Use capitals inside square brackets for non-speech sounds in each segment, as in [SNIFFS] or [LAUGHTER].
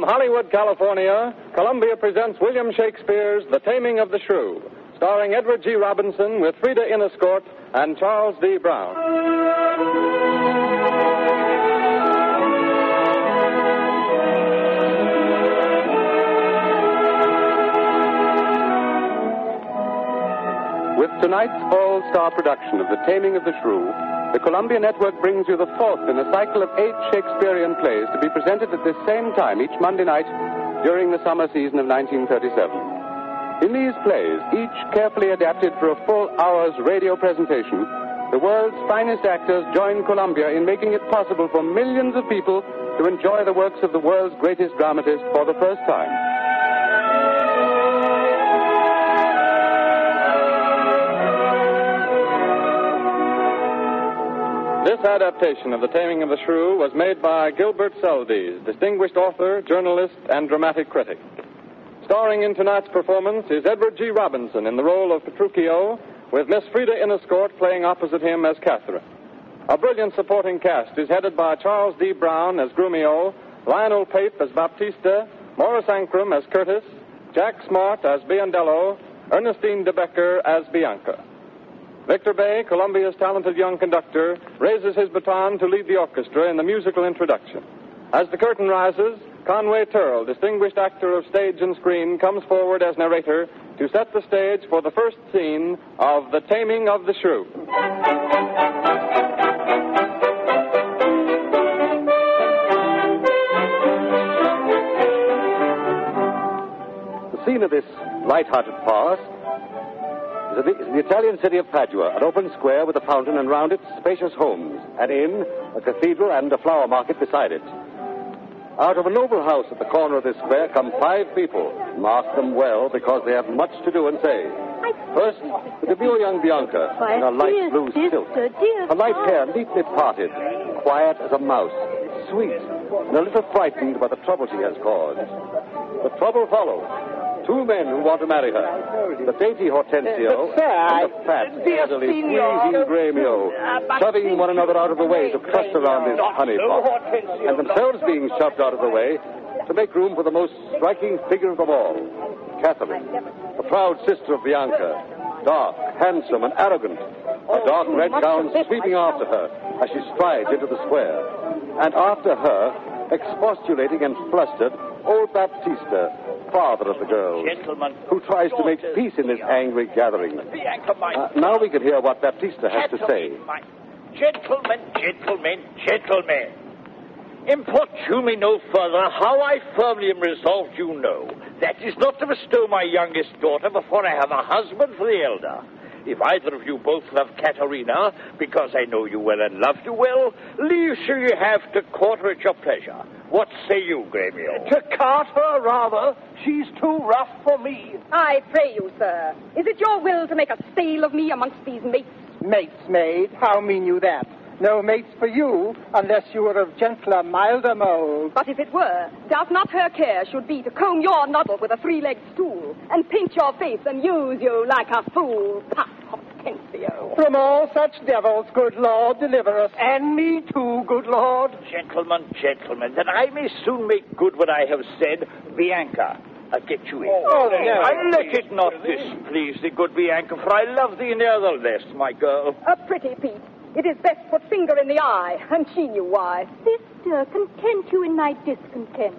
From Hollywood, California, Columbia presents William Shakespeare's The Taming of the Shrew, starring Edward G. Robinson with Frieda Inescort and Charles D. Brown. With tonight's all-star production of The Taming of the Shrew, the Columbia Network brings you the fourth in a cycle of eight Shakespearean plays to be presented at this same time each Monday night during the summer season of 1937. In these plays, each carefully adapted for a full hour's radio presentation, the world's finest actors join Columbia in making it possible for millions of people to enjoy the works of the world's greatest dramatist for the first time. This adaptation of The Taming of the Shrew was made by Gilbert Seldes, distinguished author, journalist, and dramatic critic. Starring in tonight's performance is Edward G. Robinson in the role of Petruchio, with Miss Frieda Inescort playing opposite him as Catherine. A brilliant supporting cast is headed by Charles D. Brown as Grumio, Lionel Pape as Baptista, Morris Ankrum as Curtis, Jack Smart as Biondello, Ernestine De Becker as Bianca. Victor Bay, Columbia's talented young conductor, raises his baton to lead the orchestra in the musical introduction. As the curtain rises, Conway Tearle, distinguished actor of stage and screen, comes forward as narrator to set the stage for the first scene of The Taming of the Shrew. The scene of this light-hearted farce is the, the Italian city of Padua, an open square with a fountain and round it spacious homes, an inn, a cathedral, and a flower market beside it. Out of a noble house at the corner of this square come five people. Mark them well because they have much to do and say. First, the demure young Bianca in a light blue sister, silk. Her light hair neatly parted, quiet as a mouse, sweet, and a little frightened by the trouble she has caused. The trouble follows. Two men who want to marry her. The dainty Hortensio Sir, and the fat, elderly, squeezing Gremio, Uh, shoving one another out of the way to cluster around this Not honey pot, and themselves being shoved out of the way to make room for the most striking figure of them all, Catherine, the proud sister of Bianca, dark, handsome, and arrogant, a dark red gown sweeping after her as she strides into the square, and after her, expostulating and flustered, old Baptista, father of the girls, Gentlemen, who tries to make peace in this angry gathering. Uh, now we can hear what Baptista has to say. Gentlemen, gentlemen, gentlemen. Importune me no further. How I firmly am resolved, you know. That is not to bestow my youngest daughter before I have a husband for the elder. If either of you both love Katerina, because I know you well and love you well, leave shall you have to court her at your pleasure. What say you, Gremio? To cart her, rather. She's too rough for me. I pray you, sir, is it your will to make a sale of me amongst these mates? Mates, maid, how mean you that? No mates for you, unless you were of gentler, milder mold. But if it were, doubt not her care should be to comb your noddle with a three-legged stool, and pinch your face and use you like a fool? Pah, Hortensio. Oh? From all such devils, good Lord, deliver us. And me too, good Lord. Gentlemen, gentlemen, that I may soon make good what I have said, Bianca, I'll get you in. Oh, no. And let it not displease thee, good Bianca, for I love thee nevertheless, my girl. A pretty Pete. It is best put finger in the eye, and she knew why. Sister, content you in my discontent.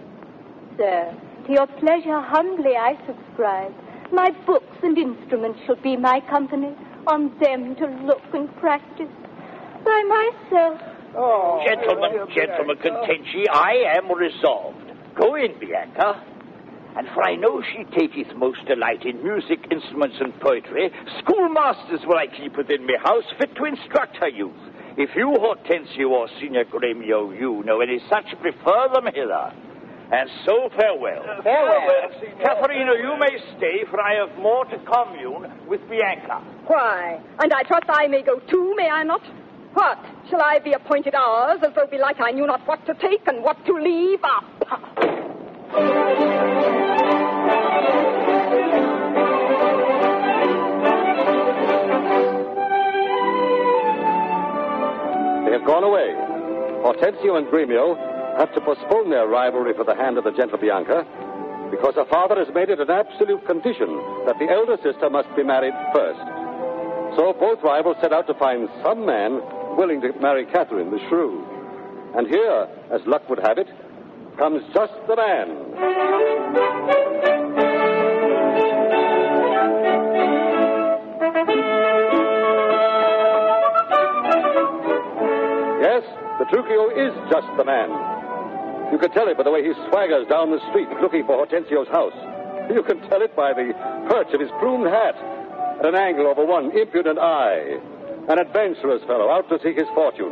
Sir, to your pleasure humbly I subscribe. My books and instruments shall be my company, on them to look and practice. By myself, Oh, Gentlemen, gentlemen, content ye, I am resolved. Go in, Bianca. And for I know she taketh most delight in music, instruments, and poetry, schoolmasters will I keep within me house fit to instruct her youth. If you, Hortensio, or Signor Gremio, you know any such, prefer them hither. And so farewell. farewell. Katharina, you may stay, for I have more to commune with Bianca. Why? And I trust I may go too, may I not? What? Shall I be appointed ours, as though belike I knew not what to take and what to leave? Ah, pah. They have gone away. Hortensio and Gremio have to postpone their rivalry for the hand of the gentle Bianca because her father has made it an absolute condition that the elder sister must be married first. So both rivals set out to find some man willing to marry Catherine the shrew. And here, as luck would have it, comes just the man. Petruchio is just the man. You can tell it by the way he swaggers down the street looking for Hortensio's house. You can tell it by the perch of his plumed hat at an angle over one impudent eye. An adventurous fellow out to seek his fortune,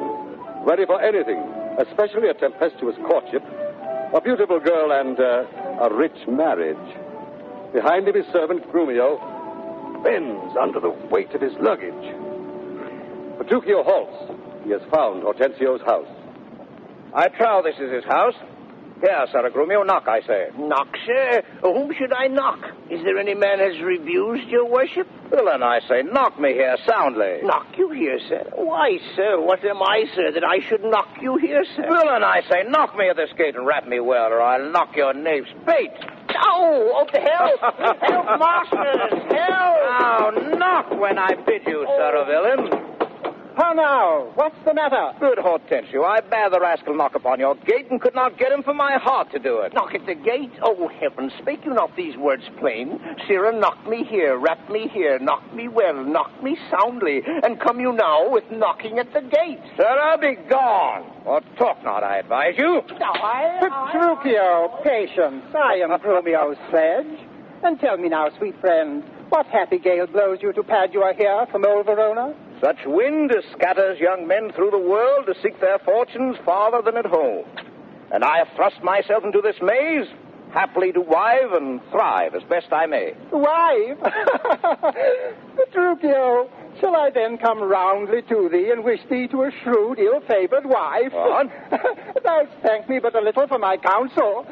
ready for anything, especially a tempestuous courtship, a beautiful girl, and uh, a rich marriage. Behind him, his servant, Grumio, bends under the weight of his luggage. Petruchio halts. He has found Hortensio's house. I trow this is his house. Here, Sir Grumio, knock, I say. Knock, sir? Whom should I knock? Is there any man has refused your worship? Well, then, I say, knock me here soundly. Knock you here, sir? Why, sir, what am I, sir, that I should knock you here, sir? Well, then, I say, knock me at this gate and rap me well, or I'll knock your knave's bait. Oh, oh, help! [LAUGHS] help, masters! Help! Now, knock when I bid you, Sir oh. Villain. How now? What's the matter? Good Hortensio, I bade the rascal knock upon your gate and could not get him for my heart to do it. Knock at the gate? Oh, heaven, speak you not these words plain? Sirrah, knock me here, rap me here, knock me well, knock me soundly, and come you now with knocking at the gate. Sirrah, be gone. Or talk not, I advise you. Now, I... Petruchio, patience. I am Grumio's sledge. And tell me now, sweet friend, what happy gale blows you to Padua here from old Verona? Such wind as scatters young men through the world to seek their fortunes farther than at home. And I have thrust myself into this maze, happily to wive and thrive as best I may. Wife! Petruchio, [LAUGHS] shall I then come roundly to thee and wish thee to a shrewd, ill-favored wife? What? [LAUGHS] Thou thank me but a little for my counsel,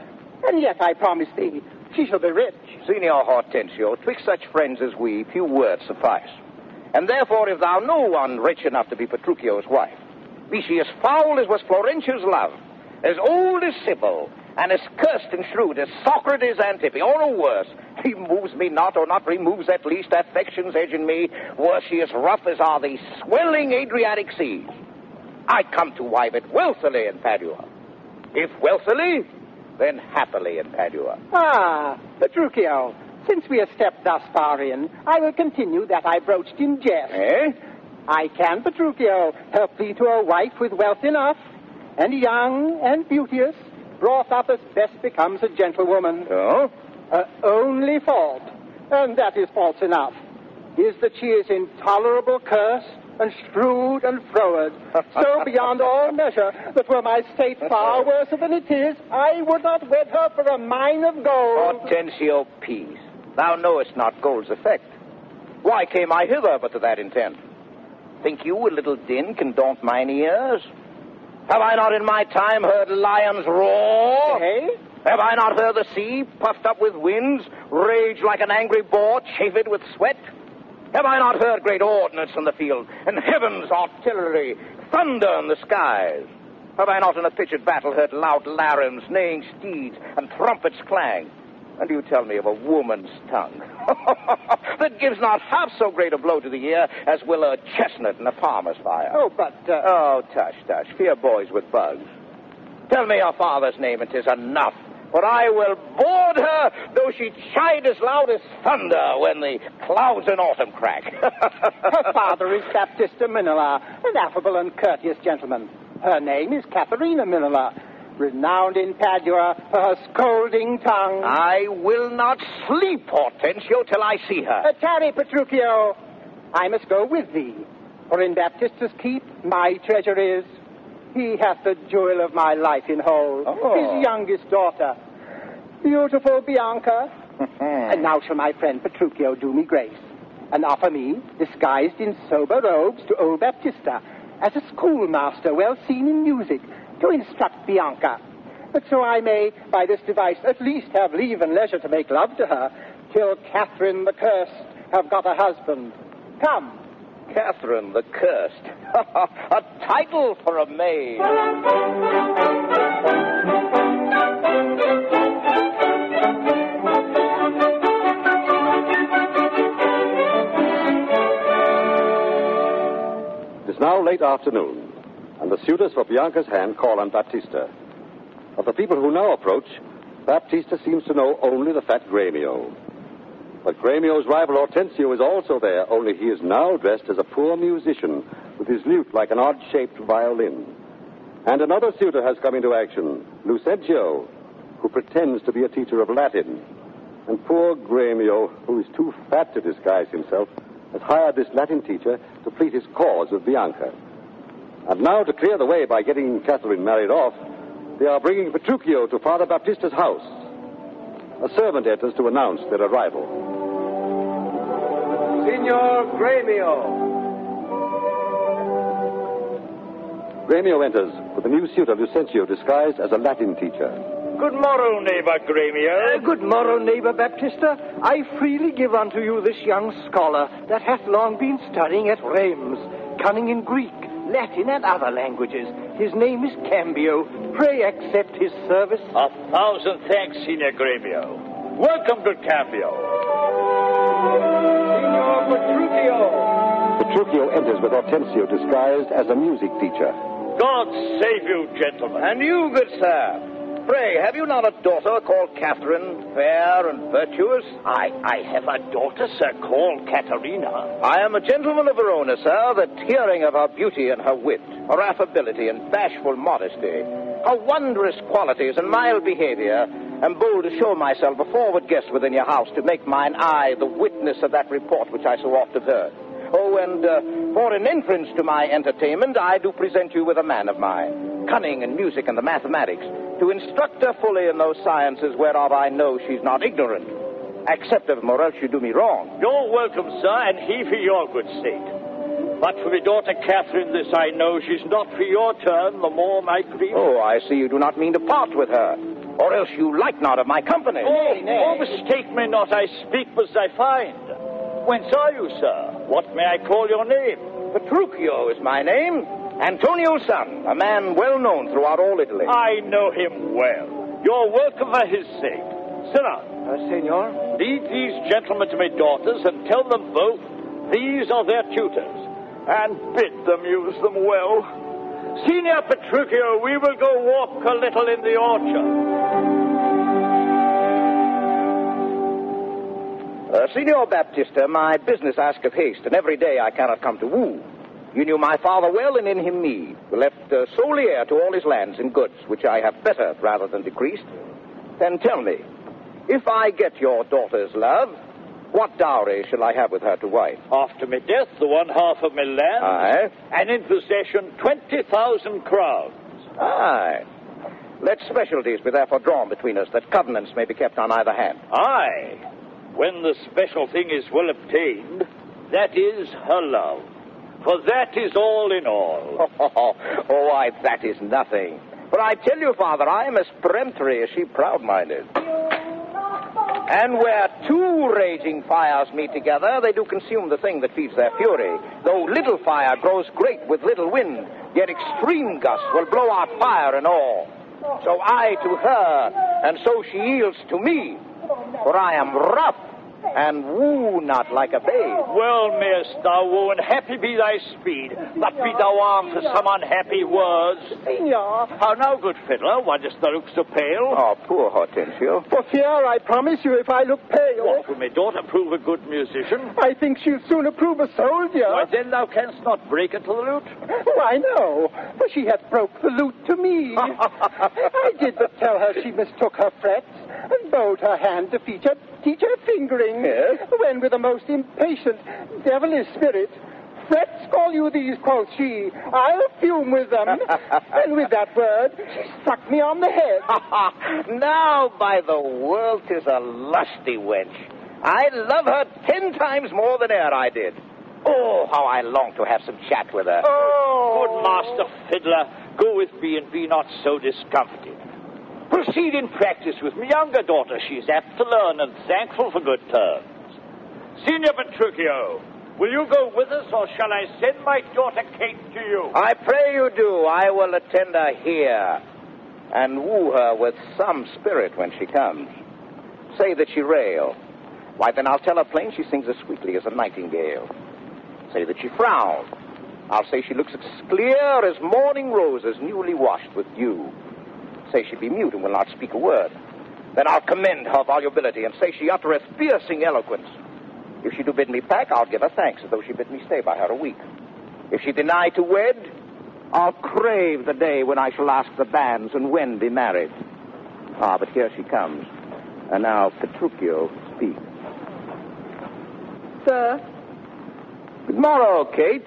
and yet I promise thee she shall be rich. Signor Hortensio, twixt such friends as we, few words suffice. And therefore, if thou know one rich enough to be Petruchio's wife, be she as foul as was Florentius' love, as old as Sybil, and as cursed and shrewd as Socrates' Xanthippe, or no worse, [LAUGHS] he moves me not, or not removes at least affection's edge in me, were she as rough as are the swelling Adriatic seas. I come to wive it wealthily in Padua. If wealthily, then happily in Padua. Ah, Petruchio, since we have stepped thus far in, I will continue that I broached in jest. Eh? I can, Petruchio, help thee to a wife with wealth enough, and young and beauteous, brought up as best becomes a gentlewoman. Oh? Her only fault, and that is false enough, is that she is intolerable curse and shrewd and froward, so [LAUGHS] beyond all measure that were my state far worse than it is, I would not wed her for a mine of gold. Hortensio, peace. Thou knowest not gold's effect. Why came I hither but to that intent? Think you a little din can daunt mine ears? Have I not in my time heard lions roar? Eh? Have I not heard the sea, puffed up with winds, rage like an angry boar chafed with sweat? Have I not heard great ordnance in the field, and heaven's artillery, thunder in the skies? Have I not in a pitched battle heard loud larums, neighing steeds, and trumpets clang? And you tell me of a woman's tongue [LAUGHS] that gives not half so great a blow to the ear as will a chestnut in a farmer's fire. Oh, but, uh, Oh, tush, tush. Fear boys with bugs. Tell me your father's name, and 'tis enough. For I will board her, though she chide as loud as thunder when the clouds in autumn crack. [LAUGHS] her father is Baptista Minola, an affable and courteous gentleman. Her name is Katharina Minola. Renowned in Padua for her scolding tongue. I will not sleep, Hortensio, till I see her. Uh, tarry, Petruchio. I must go with thee, for in Baptista's keep my treasure is. He hath the jewel of my life in hold, Oh. his youngest daughter, beautiful Bianca. [LAUGHS] and now shall my friend Petruchio do me grace and offer me, disguised in sober robes, to old Baptista, as a schoolmaster well seen in music, to instruct Bianca. But so I may, by this device, at least have leave and leisure to make love to her, till Catherine the Cursed have got a husband. Come. Catherine the Cursed. [LAUGHS] a title for a maid. It is now late afternoon, and the suitors for Bianca's hand call on Baptista. Of the people who now approach, Baptista seems to know only the fat Gremio. But Gremio's rival Hortensio is also there, only he is now dressed as a poor musician with his lute like an odd shaped violin. And another suitor has come into action, Lucentio, who pretends to be a teacher of Latin. And poor Gremio, who is too fat to disguise himself, has hired this Latin teacher to plead his cause with Bianca. And now, to clear the way by getting Catherine married off, they are bringing Petruchio to Father Baptista's house. A servant enters to announce their arrival. Signor Gremio. Gremio enters with a new suitor Lucentio disguised as a Latin teacher. Good morrow, neighbor Gremio. Uh, good morrow, neighbor Baptista. I freely give unto you this young scholar that hath long been studying at Reims, cunning in Greek, Latin, and other languages. His name is Cambio. Pray accept his service. A thousand thanks, Signor Gremio. Welcome to Cambio. Signor Petruchio. Petruchio enters with Hortensio disguised as a music teacher. God save you, gentlemen. And you, good sir. Pray, have you not a daughter called Catherine, fair and virtuous? I, I have a daughter, sir, called Caterina. I am a gentleman of Verona, sir, that hearing of her beauty and her wit, her affability and bashful modesty, her wondrous qualities and mild behavior, am bold to show myself a forward guest within your house to make mine eye the witness of that report which I so oft have heard. Oh, and uh, for an entrance to my entertainment, I do present you with a man of mine, cunning in music and the mathematics, to instruct her fully in those sciences whereof I know she's not ignorant. Accept of him, or else you do me wrong. You're welcome, sir, and he for your good sake. But for my daughter Catherine, this I know, she's not for your turn, the more my grief. Oh, I see you do not mean to part with her, or else you like not of my company. Oh, oh, mistake me not, I speak as I find. Whence are you, sir? What may I call your name? Petruchio is my name. Antonio's son, a man well known throughout all Italy. I know him well. You're welcome for his sake. Sit down. Uh, senor? Lead these gentlemen to my daughters and tell them both these are their tutors, and bid them use them well. Signor Petruchio, we will go walk a little in the orchard. Uh, Signor Baptista, my business asketh haste, and every day I cannot come to woo. You knew my father well, and in him me, who left uh, sole heir to all his lands and goods, which I have bettered rather than decreased. Then tell me, if I get your daughter's love, what dowry shall I have with her to wife? After my death, the one half of my land, Aye. and in possession 20,000 crowns. Aye. Let specialties be therefore drawn between us, that covenants may be kept on either hand. Aye. When the special thing is well obtained, that is her love. For that is all in all. [LAUGHS] Oh, why, that is nothing. For I tell you, Father, I am as peremptory as she proud-minded. And where two raging fires meet together, they do consume the thing that feeds their fury. Though little fire grows great with little wind, yet extreme gusts will blow out fire and all. So I to her, and so she yields to me. For I am rough, and woo not like a babe. Well, mayest thou woo, and happy be thy speed. But be thou armed for some unhappy words. Signor, How now, good fiddler? Why dost thou look so pale? Oh, poor Hortensio. for fear, I promise you, if I look pale, What, will my daughter prove a good musician? I think she'll soon prove a soldier. Why, then thou canst not break into the lute. Oh, I know, for she hath broke the lute to me. [LAUGHS] I did but tell her she mistook her frets and bowed her hand to teach her, teach her fingering. Yes? When with a most impatient, devilish spirit, frets call you these, quoth she, I'll fume with them. [LAUGHS] and with that word, she struck me on the head. [LAUGHS] now, by the world, 'tis a lusty wench. I love her ten times more than e'er I did. Oh, how I long to have some chat with her. Oh. Good master fiddler, go with me and be not so discomfited. Proceed in practice with my younger daughter. She is apt to learn and thankful for good terms. Signor Petruchio, will you go with us or shall I send my daughter Kate to you? I pray you do. I will attend her here and woo her with some spirit when she comes. Say that she rail. Why, then I'll tell her plain she sings as sweetly as a nightingale. Say that she frowns. I'll say she looks as clear as morning roses newly washed with dew. Say she be mute and will not speak a word. Then I'll commend her volubility and say she uttereth piercing eloquence. If she do bid me pack, I'll give her thanks as though she bid me stay by her a week. If she deny to wed, I'll crave the day when I shall ask the banns and when be married. Ah, but here she comes. And now, Petruchio, speak. Sir, Good morrow, Kate.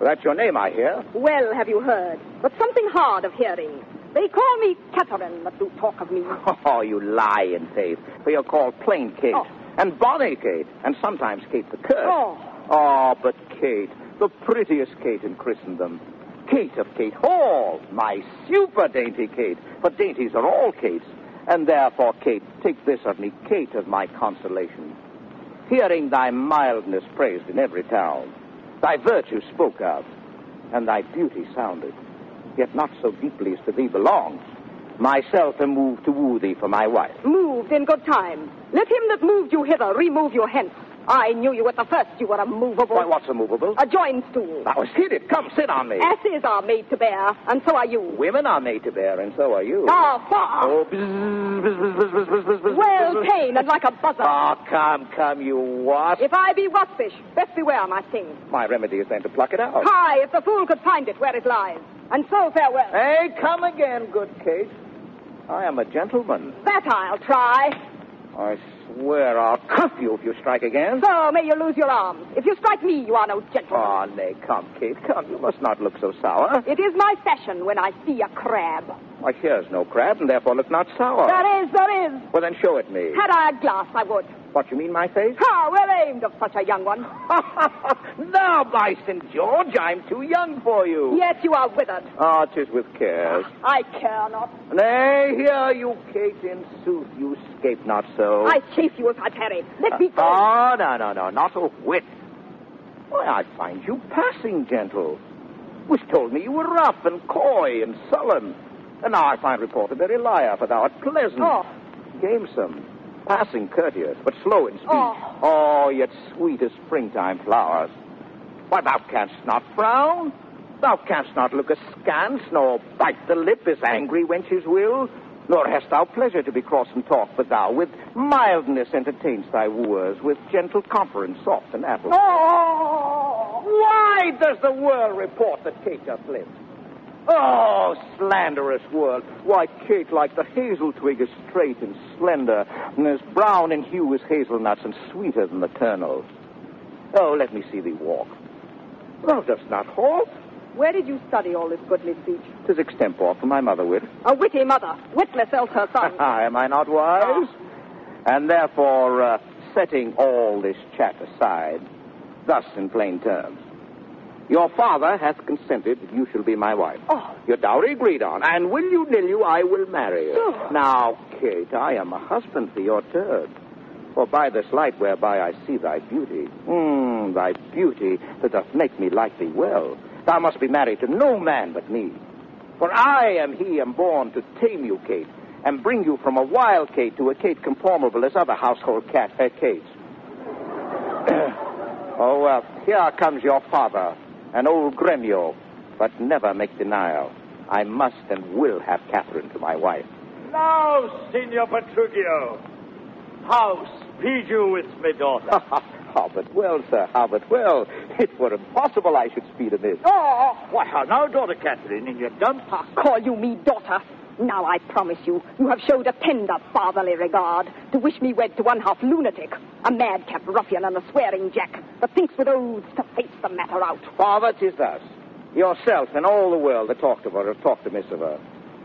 That's your name, I hear. well have you heard, but something hard of hearing. They call me Catherine, but do talk of me. [LAUGHS] Oh, you lie in faith. For you're called plain Kate. Oh. And bonny Kate. And sometimes Kate the Curse. Oh. Oh, but Kate, the prettiest Kate in Christendom. Kate of Kate Hall, my super dainty Kate. For dainties are all Kates. And therefore, Kate, take this of me, Kate of my consolation. Hearing thy mildness praised in every town, thy virtue spoke of, and thy beauty sounded, yet not so deeply as to thee belongs. Myself am moved to woo thee for my wife. Moved in good time. Let him that moved you hither remove you hence. I knew you at the first. You were a movable. Why, what's a movable? A join stool. Hast hit it. Come, sit on me. Asses are made to bear, and so are you. Women are made to bear, and so are you. Ah, far. Oh, bzz, bzz, bzz, bzz, well tame and like a buzzer. Oh, come, come, you wasp. If I be waspish, best beware my sting. My remedy is then to pluck it out. Hi, if the fool could find it where it lies. And so farewell. Hey, come again, good Kate. I am a gentleman. That I'll try. I swear I'll cuff you if you strike again. So may you lose your arms. If you strike me, you are no gentleman. Oh, nay, come, Kate, come. You must not look so sour. It is my fashion when I see a crab. Why, here's no crab, and therefore look not sour. There is, there is. Well, then show it me. Had I a glass, I would. What, you mean my face? Ha, well aimed of such a young one. [LAUGHS] now, by St. George, I'm too young for you. Yet you are withered. Ah, 'tis with cares. I care not. Nay, here, you Kate, in sooth, you escape not so. I chafe you if I tarry. Let me go. Oh, no, no, no, not a whit. Why, I find you passing gentle. Was told me you were rough and coy and sullen. And now I find report a very liar, for thou art pleasant, Oh. gamesome, passing courteous, but slow in speech. Oh. oh, yet sweet as springtime flowers. Why, thou canst not frown. Thou canst not look askance, nor bite the lip as angry wenches will. Nor hast thou pleasure to be cross and talk, but thou with mildness entertainst thy wooers, with gentle conference, soft and apple. Oh! Why does the world report that Kate doth live? Oh, slanderous world. Why, Kate, like the hazel twig, is straight and slender, and as brown in hue as hazelnuts, and sweeter than the kernels. Oh, let me see thee walk. Thou dost not halt. Where did you study all this goodly speech? Tis extempore from my mother wit. A witty mother, witless else her son. [LAUGHS] Am I not wise? And therefore, uh, setting all this chat aside, thus in plain terms. Your father hath consented that you shall be my wife. Oh. Your dowry agreed on, and will you nill you, I will marry you. Oh. Now, Kate, I am a husband for your turd. For by this light whereby I see thy beauty, mm, thy beauty that doth make me like thee well, thou must be married to no man but me. For I am he am born to tame you, Kate, and bring you from a wild Kate to a Kate conformable as other household cat uh, Kates. [COUGHS] Oh, uh, here comes your father, an old gremio, but never make denial. I must and will have Catherine to my wife. Now, Signor Petruchio, how speed you with me daughter? [LAUGHS] how but well, sir, how but well. It were impossible I should speed amiss. Oh, oh why, how now, daughter Catherine, in your dump? Call you me daughter. Now I promise you, you have showed a tender fatherly regard to wish me wed to one half lunatic, a madcap ruffian and a swearing jack that thinks with oaths to face the matter out. Ah, Father, 'tis thus. Yourself and all the world that talked of her have talked amiss of her.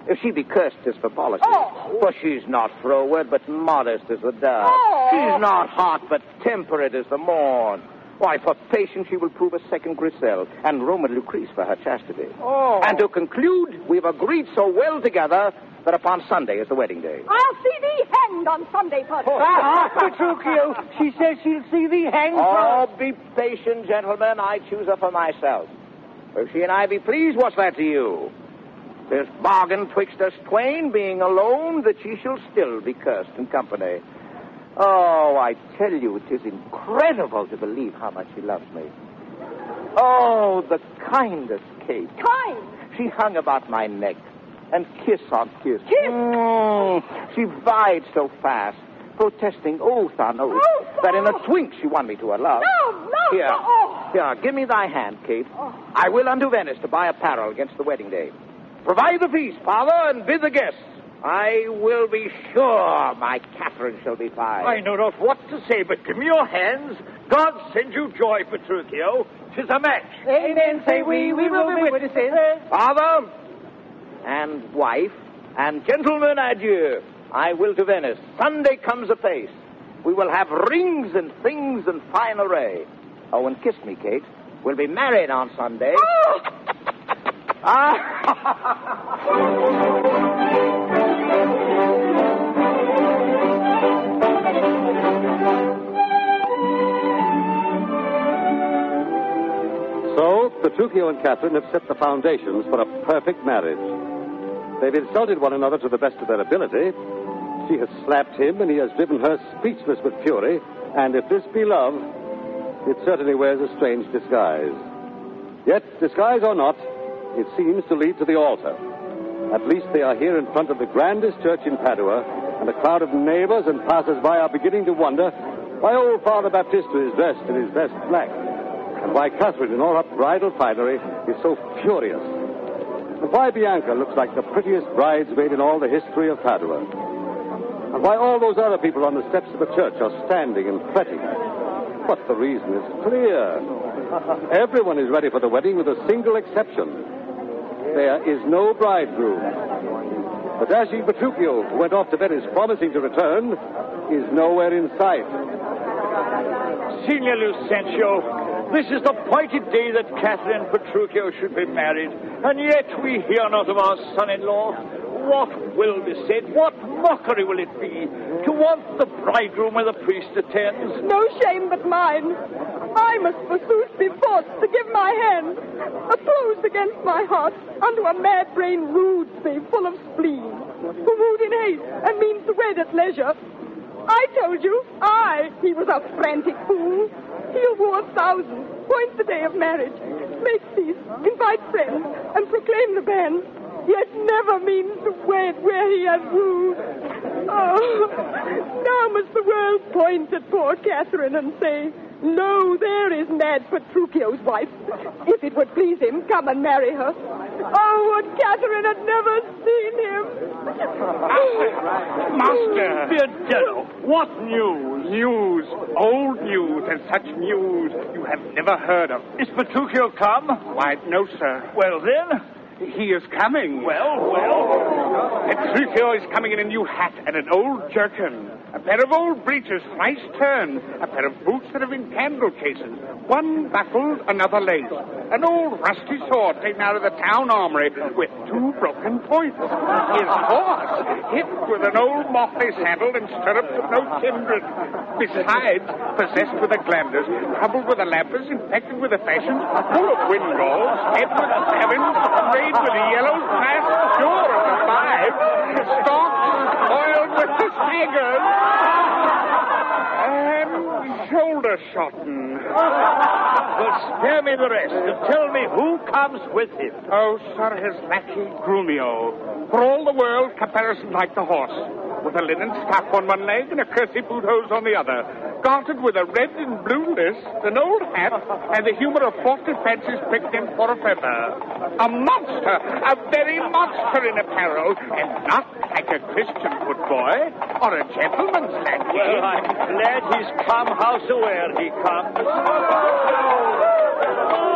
If she be cursed, 'tis for policy. Oh. For she's not froward, but modest as the dove. Oh. She's not hot, but temperate as the morn. Why, for patience she will prove a second Grissel, and Roman Lucrece for her chastity. Oh. And to conclude, we've agreed so well together that upon Sunday is the wedding day. I'll see thee hanged on Sunday, Pudge. Ah, Petruchio, she says she'll see thee hanged. Oh, be patient, gentlemen. I choose her for myself. If she and I be pleased, what's that to you? This bargain twixt us twain, being alone, that she shall still be cursed in company. Oh, I tell you, it is incredible to believe how much she loves me. Oh, the kindest Kate. Kind. She hung about my neck, and kiss on kiss. Kiss? Mm, she vied so fast, protesting oath on oath, Oath, that in a oh. twink she won me to her love. No, no, Here, no. Oh. here, give me thy hand, Kate. I will unto Venice to buy apparel against the wedding day. Provide the feast, father, and bid the guests. I will be sure my Catherine shall be fine. I know not what to say, but give me your hands. God send you joy, Petruchio. Tis a match. Amen, say we. We will be witnesses. Father and wife and gentlemen, adieu. I will to Venice. Sunday comes apace. We will have rings and things and fine array. Oh, and kiss me, Kate. We'll be married on Sunday. So, [LAUGHS] ah! [LAUGHS] Petruchio and Catherine have set the foundations for a perfect marriage. They've insulted one another to the best of their ability. She has slapped him, and he has driven her speechless with fury. And if this be love, it certainly wears a strange disguise. Yet, disguise or not, it seems to lead to the altar. At least they are here in front of the grandest church in Padua, and a crowd of neighbors and passers-by are beginning to wonder why old Father Baptista is dressed in his best black, and why Catherine, in all her bridal finery, is so furious, and why Bianca looks like the prettiest bridesmaid in all the history of Padua, and why all those other people on the steps of the church are standing and fretting. But the reason is clear. Everyone is ready for the wedding with a single exception. There is no bridegroom. But Dashing Petruchio, who went off to Venice promising to return, is nowhere in sight. Signor Lucentio, this is the appointed day that Catherine Petruchio should be married, and yet we hear not of our son-in-law. What will be said? What mockery will it be to want the bridegroom where the priest attends? No shame but mine. I must forsooth be forced to give my hand, opposed against my heart, unto a mad brain rudes me, full of spleen, who wooed in haste and means to wed at leisure. I told you, I, he was a frantic fool. He'll woo a thousand, point the day of marriage, make feast, invite friends, and proclaim the ban, yet never means to wed where he has wooed. Oh, now must the world point at poor Catherine and say, Lo, there is mad Petruchio's wife. If it would please him, come and marry her. Oh, would Catherine had never seen him. [LAUGHS] Master! Biondello, What news? News. Old news, and such news you have never heard of. is Petruchio come? Why, no, sir. Well, then, He is coming. well, well. Petruchio is coming in a new hat and an old jerkin, a pair of old breeches thrice turned, a pair of boots that have been candle cases, one buckled, another laced, an old rusty sword taken out of the town armory with two broken points, his horse hipped with an old motley saddle and stirrups of no kindred, besides possessed with a glanders, troubled with a lampers, infected with a fashion, full of windgalls, fed with savins, sprayed with a yellow fast sure of the five, stalked, oiled with the staggers. Um, shoulder shotten. Well, spare me the rest and tell me who comes with him. Oh, sir, his lackey Grumio. For all the world, caparisoned like the horse. With a linen staff on one leg and a kersey boot hose on the other. Gartered with a red and blue list, an old hat, and the humor of forty fancies pricked in for a feather. A monster, a very monster in apparel, and not like a Christian good boy or a gentleman's lackey. Well, I'm glad he's come howsoever he comes. Oh!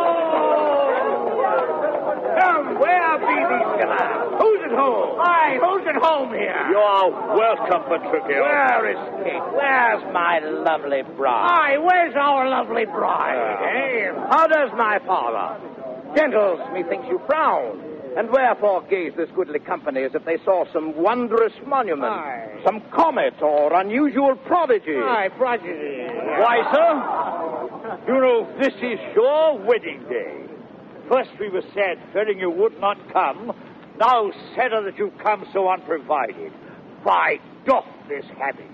Where be these fellas? Who's at home? Aye, who's at home here? You are welcome, Petruchio. Where is Kate? Where's my lovely bride? Aye, where's our lovely bride? Eh? How does my father? Gentles, methinks you frown. And wherefore gaze this goodly company as if they saw some wondrous monument, some comet or unusual prodigy? Aye, prodigy. Why, sir? You know, this is your wedding day. First we were sad, fearing you would not come. Now sadder that you come so unprovided. By doth this habit.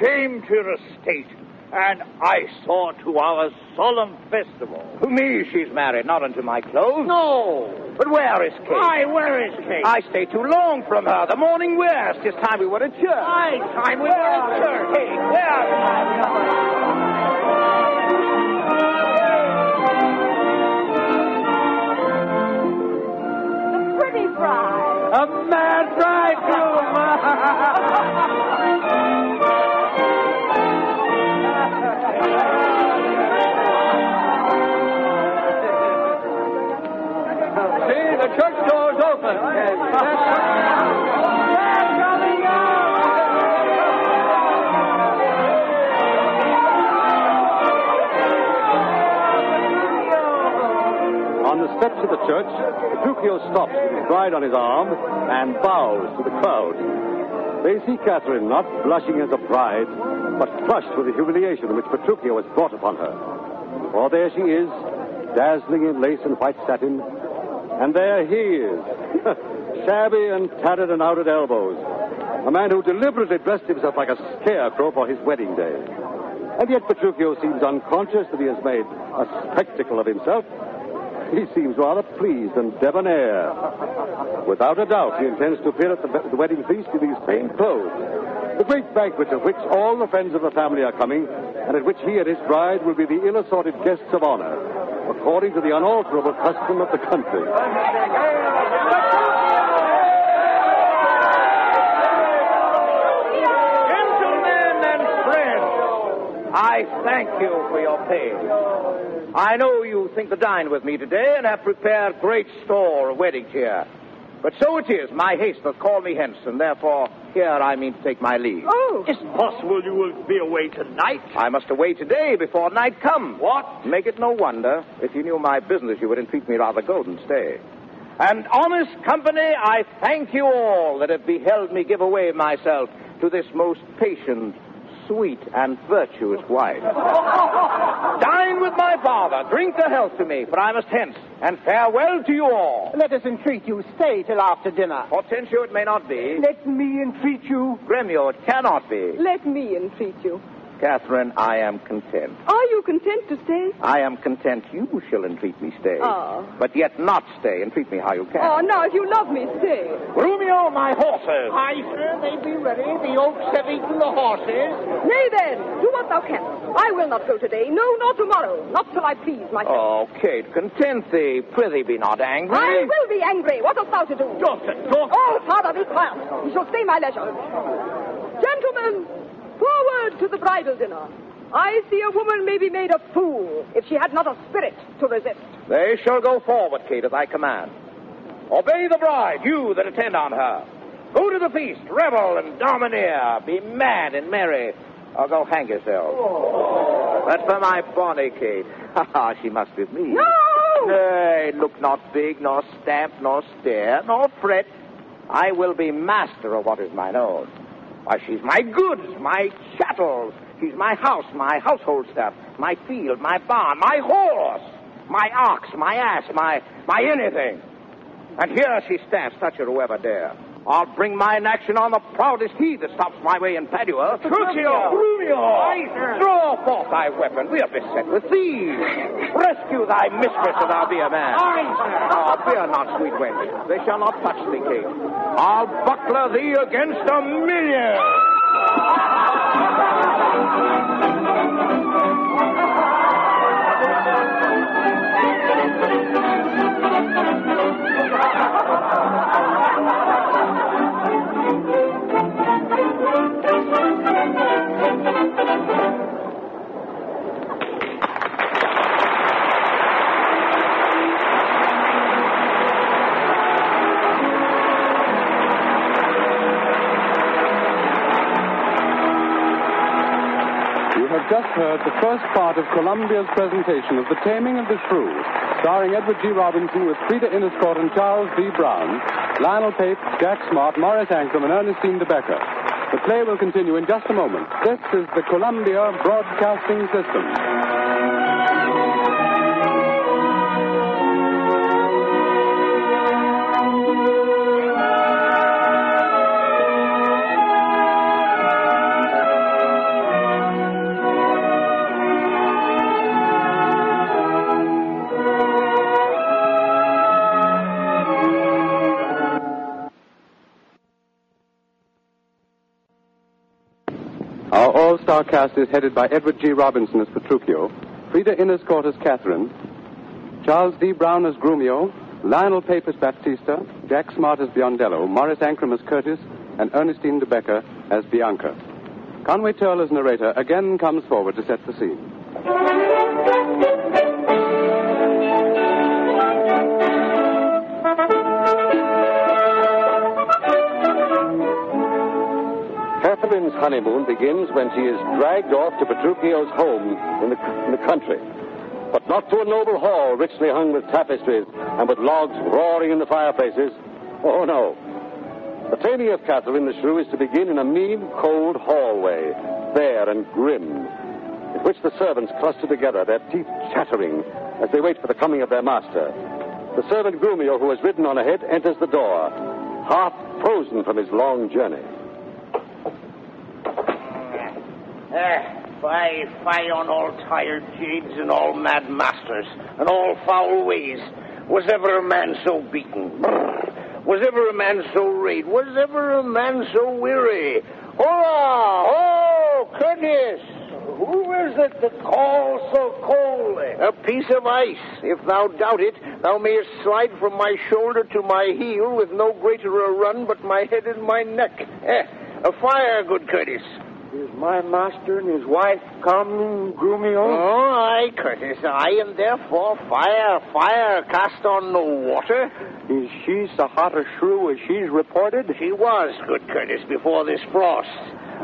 Shame to your estate, and I saw to our solemn festival. To me she's married, not unto my clothes. No. But where is Kate? Aye, where is Kate? I stay too long from her. The morning wears. Tis time we were at church. Aye, time we were at church. Kate, where's bride. A mad See, the church door's open. [LAUGHS] On the steps of the church, Petruchio stops with his bride on his arm and bows to the crowd. They see Catherine not blushing as a bride, but flushed with the humiliation which Petruchio has brought upon her. For there she is, dazzling in lace and white satin, and there he is, [LAUGHS] shabby and tattered and out at elbows. A man who deliberately dressed himself like a scarecrow for his wedding day. And yet Petruchio seems unconscious that he has made a spectacle of himself. He seems rather pleased and debonair. Without a doubt, he intends to appear at the, the wedding feast in these same clothes. The great banquet of which all the friends of the family are coming, and at which he and his bride will be the ill assorted guests of honor, according to the unalterable custom of the country. Gentlemen and friends, I thank you for your pain. I know you think to dine with me today and have prepared great store of wedding cheer. But so it is, my haste doth call me hence, and therefore here I mean to take my leave. Oh! It's possible you will be away tonight. I must away today before night come. What? Make it no wonder. If you knew my business, you would entreat me rather go than stay. And honest company, I thank you all that have beheld me give away myself to this most patient, sweet, and virtuous wife. [LAUGHS] Dine with my father, drink the health to me, for I must hence, and farewell to you all. Let us entreat you stay till after dinner. Hortensio, it may not be. Let me entreat you. Gremio, it cannot be. Let me entreat you. Catherine, I am content. Are you content to stay? I am content you shall entreat me stay. Oh. But yet not stay. Entreat me how you can. Oh, now, if you love me, stay. Grumio, my horses. Aye, sir, they be ready. The oaks have eaten the horses. Nay, then, do what thou canst. I will not go today. No, nor tomorrow. Not till I please myself. Oh, Kate, content thee. Prithee, be not angry. I will be angry. What hast thou to do? Daughter, daughter. Oh, father, be quiet. You shall stay my leisure. Gentlemen, forward to the bridal dinner. I see a woman may be made a fool if she had not a spirit to resist. They shall go forward, Kate, at thy command. Obey the bride, you that attend on her. Go to the feast, revel and domineer, be mad and merry, or go hang yourself. But for my bonny Kate, [LAUGHS] ha ha, she must with me. No! Nay, look not big, nor stamp, nor stare, nor fret. I will be master of what is mine own. Why, she's my goods, my chattels. She's my house, my household stuff, my field, my barn, my horse, my ox, my ass, my my anything. And here she stands, touch her whoever dare. I'll bring mine action on the proudest he that stops my way in Padua. Petruchio! Grumio! Draw forth thy weapon. We are beset with thieves. Rescue thy mistress, and thou be a man. Aye, sir. Oh, fear not, sweet wench. They shall not touch thee, Kate. I'll buckler thee against a million. Just heard the first part of Columbia's presentation of The Taming of the Shrew, starring Edward G. Robinson with Frieda Inescort and Charles D. Brown, Lionel Pape, Jack Smart, Morris Ankrum, and Ernestine de Becker. The play will continue in just a moment. This is the Columbia Broadcasting System. Cast is headed by Edward G. Robinson as Petruchio, Frieda Inescort as Catherine, Charles D. Brown as Grumio, Lionel Pape as Baptista, Jack Smart as Biondello, Morris Ankrum as Curtis, and Ernestine de Becker as Bianca. Conway Tearle as narrator again comes forward to set the scene. Honeymoon begins when she is dragged off to Petruchio's home in the, in the country. But not to a noble hall richly hung with tapestries and with logs roaring in the fireplaces. Oh, no. The taming of Catherine the Shrew is to begin in a mean, cold hallway, bare and grim, in which the servants cluster together, their teeth chattering as they wait for the coming of their master. The servant Grumio, who has ridden on ahead, enters the door, half frozen from his long journey. Ah, fie, fie on all tired jades and all mad masters and all foul ways. Was ever a man so beaten? Brrr. [SNIFFS] Was ever a man so rayed? Was ever a man so weary? Hola! Oh, Curtis! Who is it that calls so coldly? A piece of ice. If thou doubt it, thou mayest slide from my shoulder to my heel with no greater a run but my head and my neck. Eh, a fire, good Curtis. Is my master and his wife come, Grumio? Oh, aye, Curtis, I am therefore fire, fire, cast on the water. Is she so hot a shrew as she's reported? She was, good Curtis, before this frost.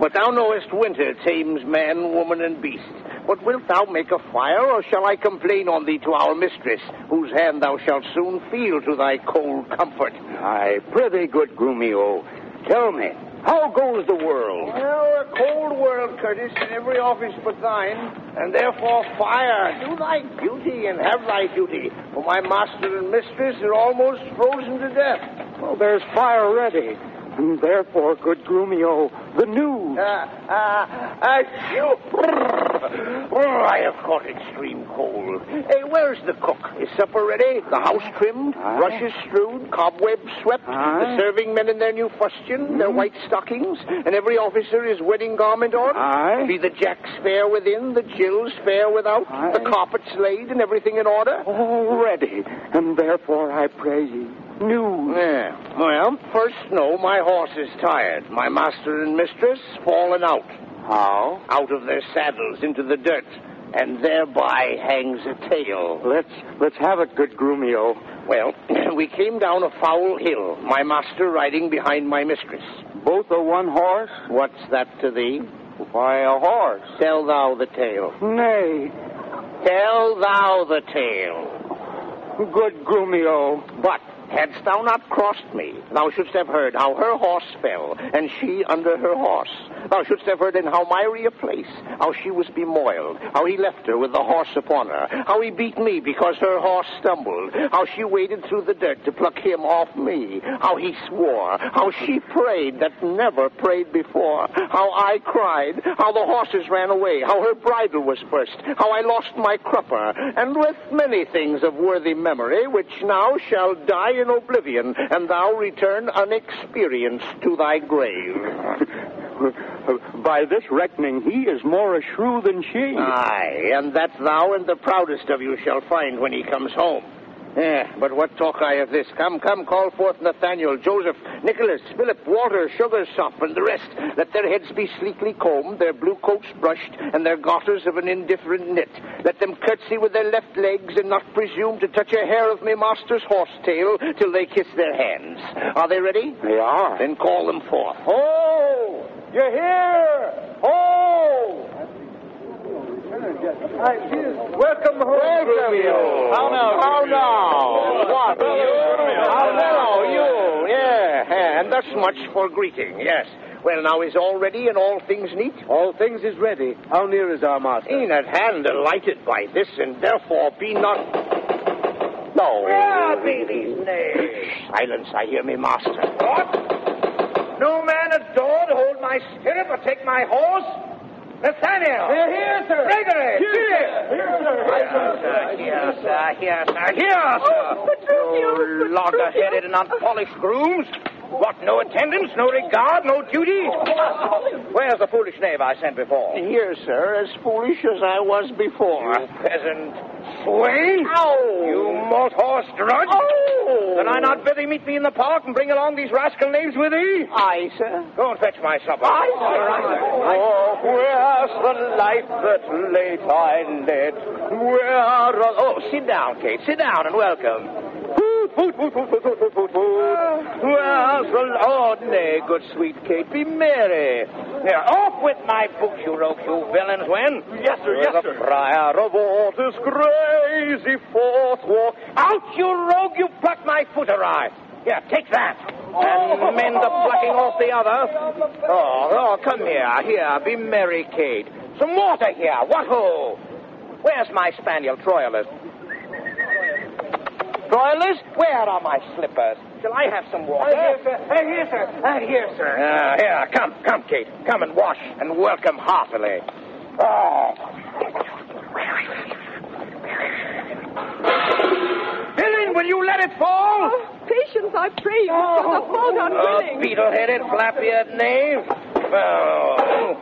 But thou knowest winter tames man, woman, and beast. But wilt thou make a fire, or shall I complain on thee to our mistress, whose hand thou shalt soon feel to thy cold comfort? I prithee, good Grumio, tell me, how goes the world? Well, a cold world, Curtis, in every office but thine, and therefore fire. Do thy duty and have thy duty, for my master and mistress are almost frozen to death. Well, there's fire ready. And therefore, good Grumio, the news. Uh. Uh, uh, oh, I have caught extreme cold. Hey, where's the cook? Is supper ready? The house trimmed? Aye. Rushes strewed? Cobwebs swept? Aye. The serving men in their new fustian? Their hmm. white stockings? And every officer his wedding garment on? Aye. Be the jacks fair within, the jills fair without, Aye. the carpets laid, and everything in order? All ready. And therefore, I pray ye, news. Yeah. Well, first know my horse is tired. My master and mistress fallen out. How? Out of their saddles into the dirt. And thereby hangs a tale. Let's let's have it, good Grumio. Well, [CLEARS THROAT] we came down a foul hill, my master riding behind my mistress. Both are one horse? What's that to thee? Why, a horse. Tell thou the tale. Nay, Tell thou the tale. good Grumio. But Hadst thou not crossed me, thou shouldst have heard how her horse fell, and she under her horse. Thou shouldst have heard in how miry a place, how she was bemoiled, how he left her with the horse upon her, how he beat me because her horse stumbled, how she waded through the dirt to pluck him off me, how he swore, how she prayed that never prayed before, how I cried, how the horses ran away, how her bridle was burst, how I lost my crupper, and with many things of worthy memory, which now shall die in oblivion, and thou return unexperienced to thy grave. [LAUGHS] By this reckoning, he is more a shrew than she. Aye, and that thou and the proudest of you shall find when he comes home. Eh, but what talk I of this? Come, come, call forth Nathaniel, Joseph, Nicholas, Philip, Walter, Sugarsop, and the rest. Let their heads be sleekly combed, their blue coats brushed, and their garters of an indifferent knit. Let them curtsy with their left legs, and not presume to touch a hair of my master's horsetail till they kiss their hands. Are they ready? They are. Then call them forth. Ho! You're here! Ho! Welcome home, Welcome you. How now? How now? What? You? How now? You? Yeah. yeah. And thus much for greeting. Yes. Well, now is all ready and all things neat? All things is ready. How near is our master? In at hand, delighted by this, and therefore be not. No. Yeah, be these knaves. Silence, I hear me, master. What? No man at door to hold my stirrup or take my horse? Nathaniel! Here, here, sir. Gregory! Here, Here, sir. Here, sir. Here, sir. Here, sir. Oh, Petruchio, oh, You logger-headed and unpolished grooms. What, no attendance, no regard, no duty? Where's the foolish knave I sent before? Here, sir, as foolish as I was before. You peasant swain! Ow! You malt horse drudge! Oh! Did I not bid thee meet me in the park and bring along these rascal knaves with thee? Aye, sir. Go and fetch my supper. Aye, sir. Oh, where's the life that late I led? Where are... Oh, sit down, Kate. Sit down and welcome. Where's the... Oh, nay, good sweet Kate, be merry. Here, off with my books, you rogue, you villains, when? Yes, sir, yes, sir. the friar of Ortis crazy forth walk. Out, you rogue, you plucked my foot awry. Here, take that. And oh. mend the plucking off the other. Oh, oh, come here, here, be merry, Kate. Some water here, what ho? Where's my spaniel, Troilus? Troilus, where are my slippers? Shall I have some water? Here, sir. Here, sir. Ah, here, sir. Ah, here, come, come, Kate. Come and wash and welcome heartily. Oh. Villain, will you let it fall? Oh, patience, I pray you. Oh. I fall down Oh, willing. beetle-headed, flap-eared knave. Oh.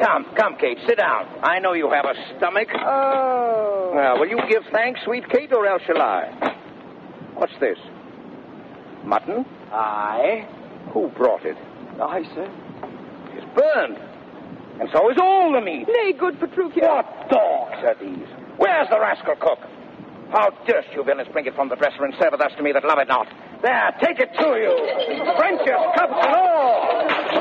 Come, come, Kate, sit down. I know you have a stomach. Oh. Well, will you give thanks, sweet Kate, or else shall I? What's this? Mutton? Aye. Who brought it? Aye, sir. It's burned. And so is all the meat. Nay, good Petruchio. What dogs are these? Where's the rascal cook? How durst you villains bring it from the dresser and serve it thus to me that love it not? There, take it to you. Frenches, cups, and all.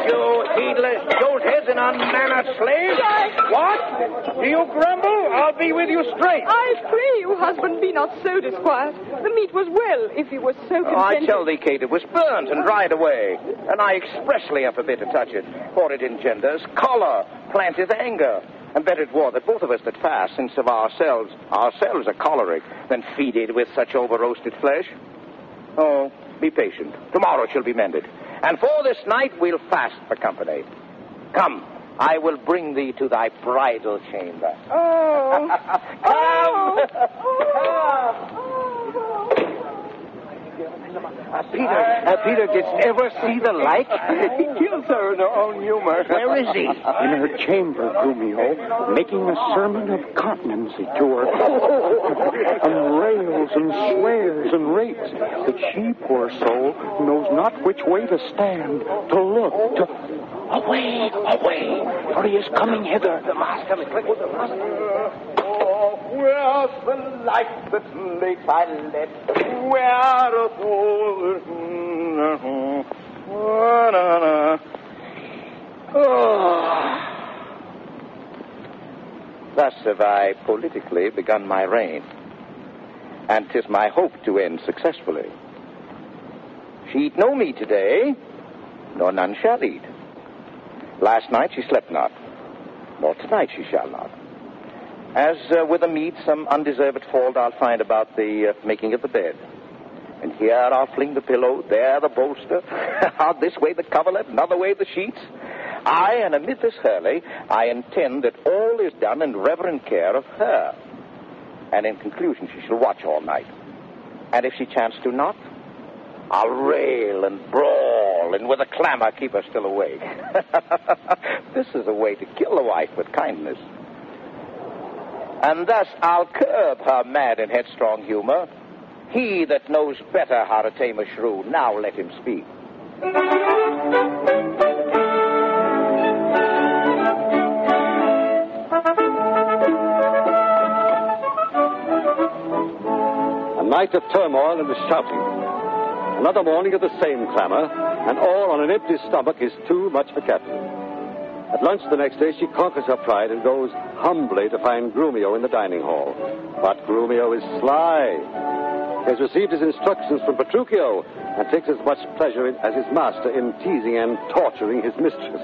You heedless joltheads and unmannered slaves. What? Do you grumble? I'll be with you straight. I pray you, husband, be not so disquiet. The meat was well, if you were so Oh, I tell thee, Kate, it was burnt and dried away. And I expressly am forbid to touch it, for it engenders choler, planteth anger. And better it were that both of us that fast, since of ourselves, ourselves are choleric, than feeded with such over-roasted flesh. Oh, be patient. Tomorrow shall be mended. And for this night we'll fast for company. Come, I will bring thee to thy bridal chamber. [LAUGHS] Oh. Uh, [LAUGHS] Peter, uh, Peter, didst ever see the like? [LAUGHS] he kills her in her own humor. Where is he? In her chamber, Grumio, making a sermon of continency to her. [LAUGHS] and rails and swears and rates that she, poor soul, knows not which way to stand, to look, to. Away, away, for he is coming hither. The master, the master. Oh, where's the life that late I led? Where of all... Oh. Thus have I politically begun my reign, and 'tis my hope to end successfully. She eat no meat today, nor none shall eat. Last night she slept not, nor tonight she shall not. As uh, with the meat, some undeserved fault I'll find about the uh, making of the bed. And here I'll fling the pillow, there the bolster, [LAUGHS] out this way the coverlet, another way the sheets. I, and amid this Hurley, I intend that all is done in reverent care of her. And in conclusion, she shall watch all night. And if she chance to not, I'll rail and brawl, and with a clamor keep her still awake. [LAUGHS] this is a way to kill a wife with kindness. And thus I'll curb her mad and headstrong humor. He that knows better how to tame a shrew, now let him speak. A night of turmoil and shouting. Another morning of the same clamor, and all on an empty stomach is too much for Catherine. At lunch the next day, she conquers her pride and goes humbly to find Grumio in the dining hall. But Grumio is sly. He has received his instructions from Petruchio and takes as much pleasure in, as his master in teasing and torturing his mistress.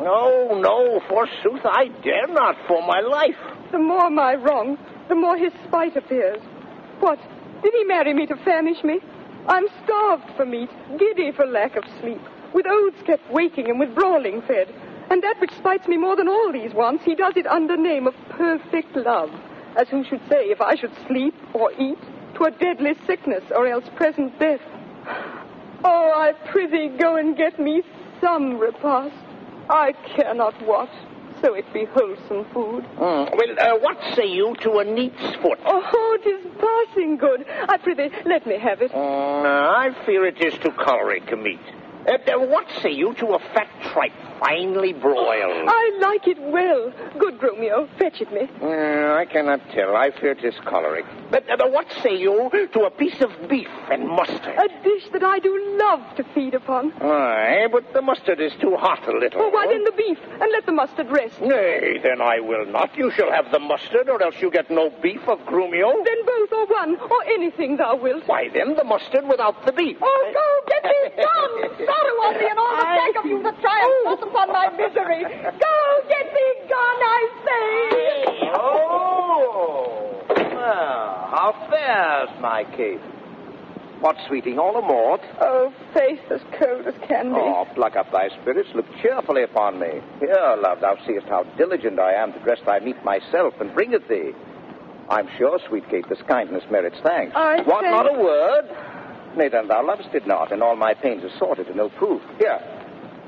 No, no, forsooth, I dare not for my life. The more my wrong, the more his spite appears. What? Did he marry me to famish me? I'm starved for meat, giddy for lack of sleep, with oaths kept waking and with brawling fed. And that which spites me more than all these wants, he does it under name of perfect love. As who should say, if I should sleep or eat, twere deadly sickness or else present death. Oh, I prithee go and get me some repast. I care not what, so it be wholesome food. Mm. Well, uh, what say you to a neat's foot? Oh, it is passing good. I prithee, let me have it. Mm, I fear it is too choleric a meat. Uh, uh, what say you to a fat tripe, finely broiled? I like it well. Good, Grumio. Fetch it me. Uh, I cannot tell. I fear it is choleric. But uh, what say you to a piece of beef and mustard? A dish that I do love to feed upon. Aye, but the mustard is too hot a little. Well, why then the beef, and let the mustard rest. Nay, then I will not. You shall have the mustard, or else you get no beef of Grumio. Then both, or one, or anything thou wilt. Why, then the mustard without the beef. Oh, go get thee gone! Sorrow on thee and all the pack of you that triumph thus upon my misery. Go get thee gone, I say! Oh! Well, how fares my case? What, sweeting, all amort? Oh, face as cold as can be. Oh, pluck up thy spirits, look cheerfully upon me. Here, love, thou seest how diligent I am to dress thy meat myself and bring it thee. I'm sure, sweet Kate, this kindness merits thanks. I Want thank- not a word? Nay, then, thou lovest it not, and all my pains are sorted and no proof. Here,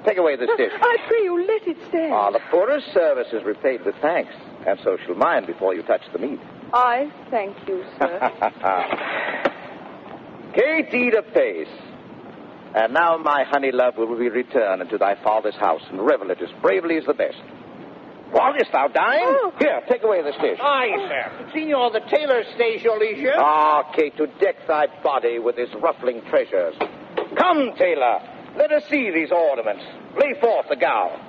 take away this dish. I pray you, let it stand. Ah, the poorest service is repaid with thanks, and so shall mine before you touch the meat. I thank you, sir. Kate, eat apace. And now, my honey love, will we return into thy father's house and revel it as bravely as the best. Wantest thou dine? Oh. Here, take away this dish. Aye, sir. Signor, the tailor stays your leisure. Ah, Kate, to deck thy body with his ruffling treasures. Come, tailor, let us see these ornaments. Lay forth the gown.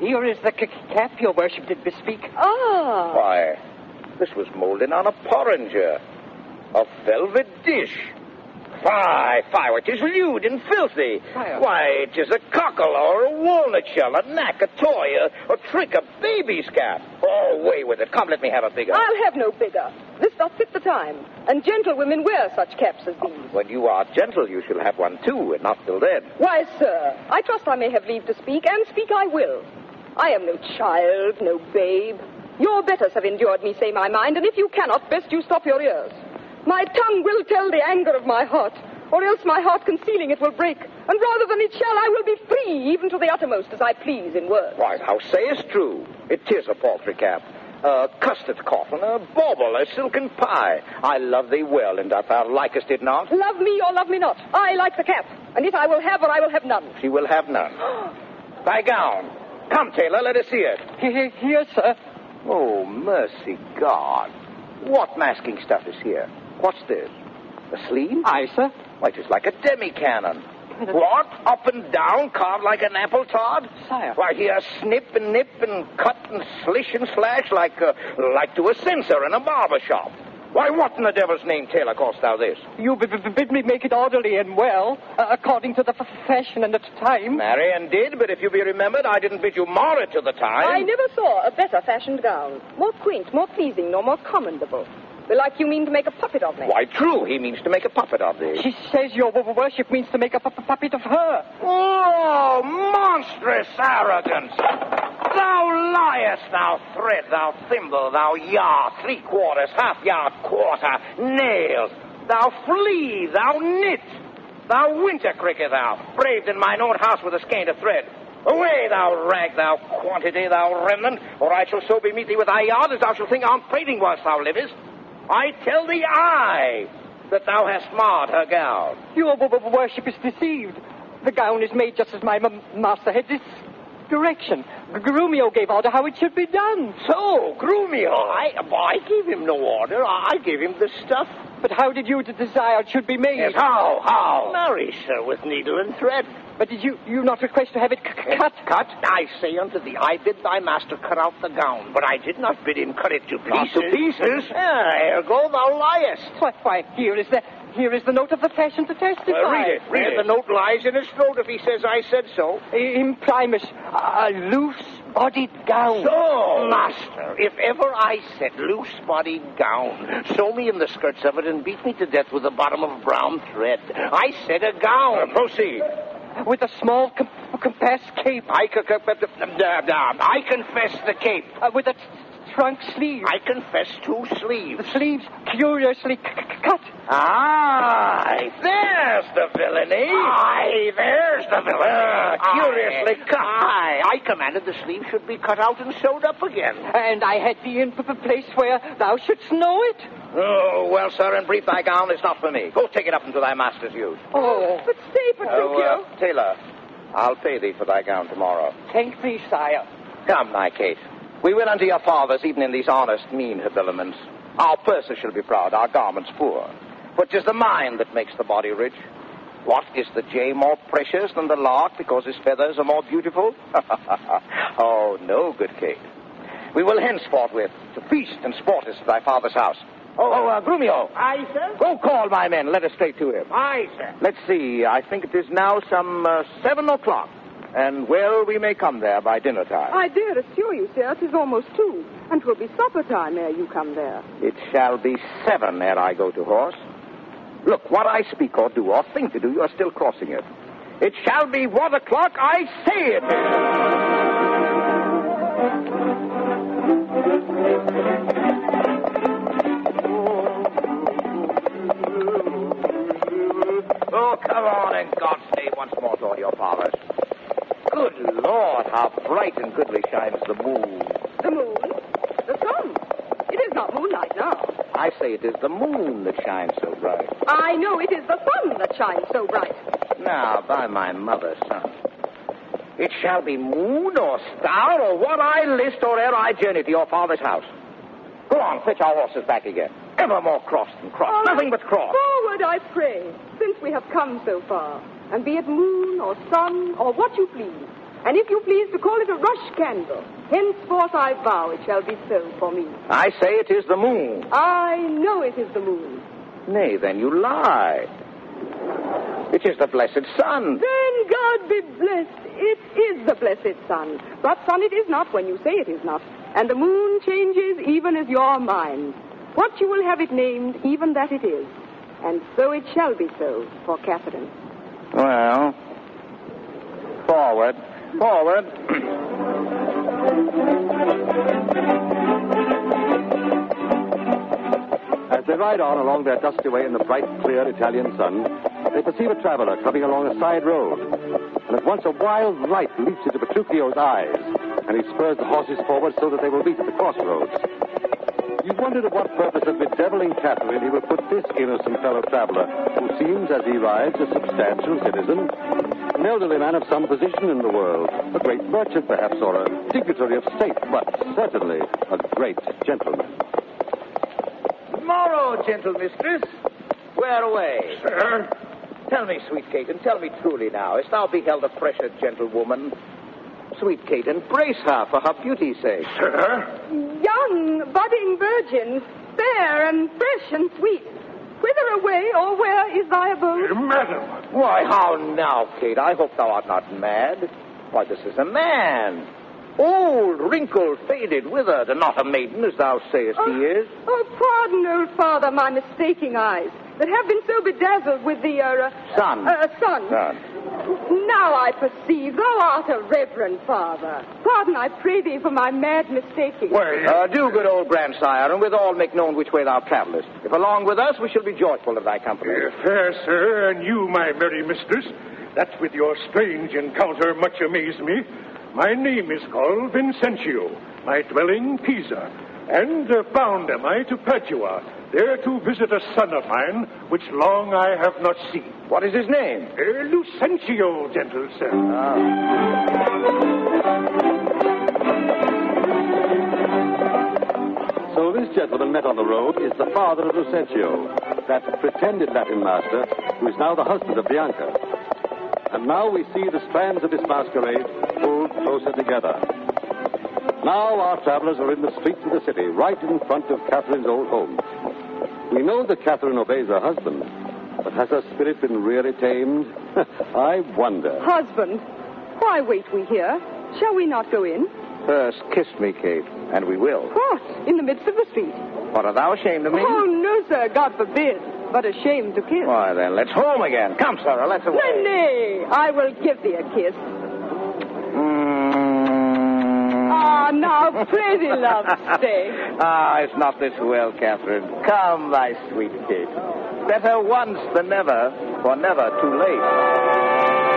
Here is the c- cap your worship did bespeak. Ah. Why, this was molded on a porringer, a velvet dish. Fie, fie, it is lewd and filthy. Sire. Why, it is a cockle or a walnut shell, a knack, a toy, a, a trick, a baby's cap. Oh, away with it. Come, let me have a bigger. I'll have no bigger. This doth fit the time, and gentlewomen wear such caps as these. When you are gentle, you shall have one too, and not till then. Why, sir, I trust I may have leave to speak, and speak I will. I am no child, no babe. Your betters have endured me say my mind, and if you cannot, best you stop your ears. My tongue will tell the anger of my heart, or else my heart concealing it will break, and rather than it shall, I will be free, even to the uttermost, as I please in words. Why, thou sayest true. It is a paltry cap. A custard coffin, a bauble, a silken pie. I love thee well, and that thou likest it not. Love me or love me not, I like the cap, and if I will have or I will have none. She will have none. [GASPS] Thy gown. Come, tailor, let us see it. Here, here, sir. Oh, mercy God. What masking stuff is here? What's this? A sleeve? Aye, sir. Why, it is like a demi-cannon. What? Up and down, carved like an apple tod? Sire. Why, here snip and nip and cut and slish and slash like, uh, like to a censer in a barber shop. Why, what in the devil's name, tailor, cost thou this? You b- b- bid me make it orderly and well, uh, according to the f- fashion and the time. Marian did, but if you be remembered, I didn't bid you mar it to the time. I never saw a better fashioned gown. More quaint, more pleasing, nor more commendable. Belike you mean to make a puppet of me. Why, true, he means to make a puppet of thee. She says your w- worship means to make a pu- pu- puppet of her. Oh, monstrous arrogance! Thou liest, thou thread, thou thimble, thou yard, three quarters, half yard, quarter, nails. Thou flea, thou knit, thou winter cricket, thou, braved in mine own house with a skein of thread. Away, thou rag, thou quantity, thou remnant, or I shall so bemeet thee with thy yard as thou shalt think I'm prating whilst thou livest. I tell thee, I, that thou hast marred her gown. Your worship is deceived. The gown is made just as my master had this direction. Grumio gave order how it should be done. So, Grumio, I, I gave him no order. I gave him the stuff. But how did you desire it should be made? Yes, how, how? Marry, sir, with needle and thread. But did you you not request to have it c- cut? Cut? I say unto thee, I bid thy master cut out the gown, but I did not bid him cut it to pieces. Not to pieces? Ah, ergo thou liest. Why, why, here is the here is the note of the fashion to testify. Well, read it. Read it. The note lies in his throat if he says I said so. Imprimus, a loose-bodied gown. So, master, if ever I said loose-bodied gown, sew me in the skirts of it and beat me to death with a bottom of brown thread. I said a gown. proceed. With a small com- compass cape. I confess the cape. Uh, with a t- trunk sleeve. I confess two sleeves. The sleeves curiously cut. Aye, there's the villainy. Aye, there's the villainy. curiously cut. Aye, I commanded the sleeve should be cut out and sewed up again. And I had thee in place where thou shouldst know it. Oh, well, sir, in brief, thy gown is not for me. Go take it up into thy master's use. Oh, but stay, Petruchio. Oh, uh, tailor, I'll pay thee for thy gown tomorrow. thank thee, sire. Come, my Kate. We will unto your fathers, even in these honest, mean habiliments. Our purses shall be proud, our garments poor. But 'tis the mind that makes the body rich. What is the jay more precious than the lark because his feathers are more beautiful? [LAUGHS] oh, no, good Kate. We will henceforth with to feast and sport us at thy father's house. Oh, oh uh, Grumio. Aye, sir. Go call my men. Let us straight to him. Aye, sir. Let's see. I think it is now some uh, seven o'clock. And well, we may come there by dinner time. I dare assure you, sir, 'tis almost two, and 'twill be supper time ere you come there. It shall be seven ere I go to horse. Look, what I speak or do or think to do, you are still crossing it. It shall be what o'clock I say it is. Oh, come on, and God's name once more toward your fathers. Good Lord, how bright and goodly shines the moon. The moon? The sun? It is not moonlight now. I say it is the moon that shines so bright. I know it is the sun that shines so bright. Now, by my mother's son. It shall be moon or star or what I list or ere I journey to your father's house. Go on, fetch our horses back again. Ever more cross than cross. All Nothing right, but cross. Forward, I pray, since we have come so far. And be it moon or sun or what you please. And if you please to call it a rush candle, henceforth I vow it shall be so for me. I say it is the moon. I know it is the moon. Nay, then you lie. It is the blessed sun. Then God be blessed. It is the blessed sun. But sun it is not when you say it is not. And the moon changes even as your mind. What you will have it named, even that it is. And so it shall be so for Catherine. Well, forward, forward. As they ride on along their dusty way in the bright, clear Italian sun, they perceive a traveler coming along a side road. And at once a wild light leaps into Petruchio's eyes, and he spurs the horses forward so that they will meet at the crossroads. You've wondered at what purpose of bedeviling Catherine he would put this innocent fellow traveler, who seems, as he rides, a substantial citizen, an elderly man of some position in the world, a great merchant perhaps, or a dignitary of state, but certainly a great gentleman. Tomorrow, gentle mistress. Where away? Sir? Tell me, sweet Kate, and tell me truly now, hast thou beheld a fresher gentlewoman? Sweet Kate, embrace her for her beauty's sake. Sir? Young, budding virgin, fair and fresh and sweet. Whither away, or where is thy abode? Madam. Why, how now, Kate? I hope thou art not mad. Why, this is a man. Old, wrinkled, faded, withered, and not a maiden, as thou sayest he is. Oh, pardon, old father, my mistaking eyes that have been so bedazzled with the, uh, Sun. Uh, sun. Son. Now I perceive thou art a reverend father. Pardon, I pray thee, for my mad mistaking. Uh, do, good old grandsire, and withal make known which way thou travellest. If along with us, we shall be joyful of thy company. Uh, fair sir, and you, my merry mistress, that with your strange encounter much amaze me. My name is called Vincentio, my dwelling Pisa, and uh, bound am I to Padua, there to visit a son of mine, which long I have not seen. What is his name? Uh, Lucentio, gentle sir. Ah. So this gentleman met on the road is the father of Lucentio, that pretended Latin master, who is now the husband of Bianca. And now we see the strands of this masquerade pulled closer together. Now our travelers are in the streets of the city, right in front of Catherine's old home. We know that Catherine obeys her husband, but has her spirit been really tamed? [LAUGHS] I wonder. Husband, why wait we here? Shall we not go in? First, kiss me, Kate, and we will. What? In the midst of the street? What, are thou ashamed of me? Oh, no, sir, God forbid. But ashamed to kiss. Why, then, let's home again. Come, sirrah, let's away. Nay, nay, I will give thee a kiss. Hmm. Ah, now, love, stay. [LAUGHS] Ah, it's not this well, Catherine. Come, my sweet Kate. Better once than never, for never too late.